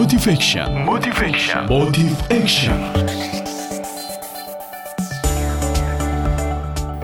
Motivation. Motivation. Motive Action.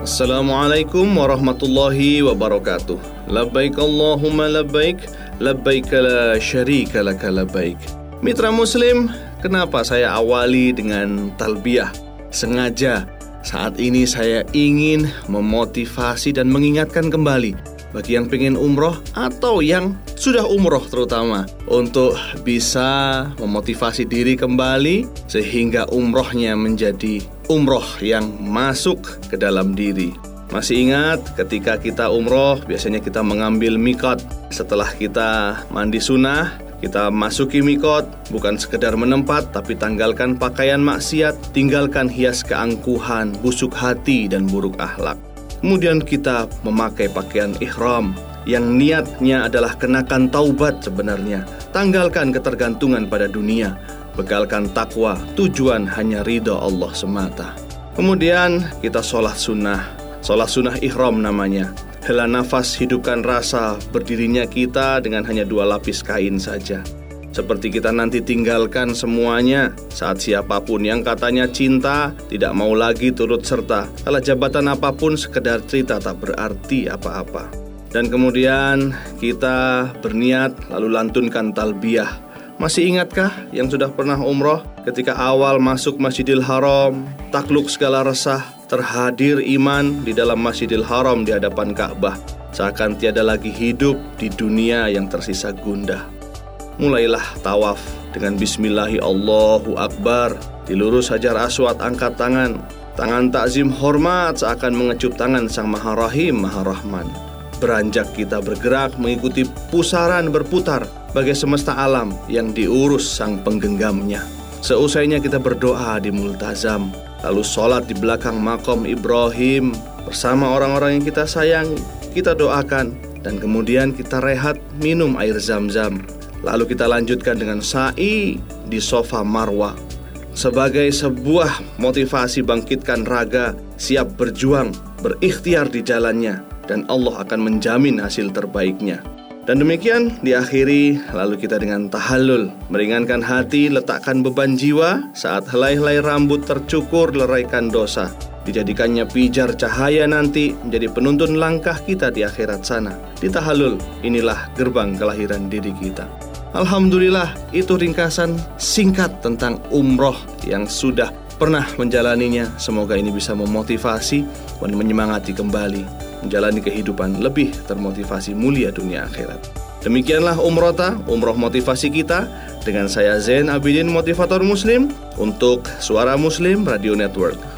Assalamualaikum warahmatullahi wabarakatuh. Labbaik Allahumma labbaik, labbaik la syarika laka labbaik. Mitra muslim, kenapa saya awali dengan talbiyah? Sengaja saat ini saya ingin memotivasi dan mengingatkan kembali bagi yang pengen umroh atau yang sudah umroh terutama untuk bisa memotivasi diri kembali sehingga umrohnya menjadi umroh yang masuk ke dalam diri. Masih ingat ketika kita umroh biasanya kita mengambil mikot setelah kita mandi sunnah kita masuki mikot bukan sekedar menempat tapi tanggalkan pakaian maksiat, tinggalkan hias keangkuhan, busuk hati dan buruk akhlak. Kemudian kita memakai pakaian ihram yang niatnya adalah kenakan taubat sebenarnya. Tanggalkan ketergantungan pada dunia, bekalkan takwa, tujuan hanya ridho Allah semata. Kemudian kita sholat sunnah, sholat sunnah ihram namanya. Hela nafas hidupkan rasa berdirinya kita dengan hanya dua lapis kain saja. Seperti kita nanti tinggalkan semuanya saat siapa pun yang katanya cinta tidak mau lagi turut serta. Kalau jabatan apa pun sekedar cerita tak berarti apa-apa. Dan kemudian kita berniat lalu lantunkan talbiyah. Masih ingatkah yang sudah pernah umroh ketika awal masuk Masjidil Haram, takluk segala resah, terhadir iman di dalam Masjidil Haram di hadapan Ka'bah, seakan tiada lagi hidup di dunia yang tersisa gundah. Mulailah tawaf dengan bismillahi Allahu Akbar Dilurus hajar aswad angkat tangan. Tangan takzim hormat seakan mengecup tangan sang maha rahim maha rahman. Beranjak kita bergerak mengikuti pusaran berputar Bagai semesta alam yang diurus sang penggenggamnya. Seusainya kita berdoa di multazam Lalu sholat di belakang makom Ibrahim Bersama orang-orang yang kita sayang Kita doakan Dan kemudian kita rehat minum air zam-zam Lalu kita lanjutkan dengan sa'i di sofa marwah sebagai sebuah motivasi bangkitkan raga, siap berjuang, berikhtiar di jalannya, dan Allah akan menjamin hasil terbaiknya. Dan demikian diakhiri lalu kita dengan tahallul. Meringankan hati, letakkan beban jiwa Saat helai-helai rambut tercukur, leraikan dosa Dijadikannya pijar cahaya nanti Menjadi penuntun langkah kita di akhirat sana Di tahallul, inilah gerbang kelahiran diri kita Alhamdulillah itu ringkasan singkat tentang umroh yang sudah pernah menjalaninya. Semoga ini bisa memotivasi dan menyemangati kembali menjalani kehidupan lebih termotivasi mulia dunia akhirat. Demikianlah umrota, umroh motivasi kita dengan saya Zain Abidin Motivator Muslim untuk Suara Muslim Radio Network.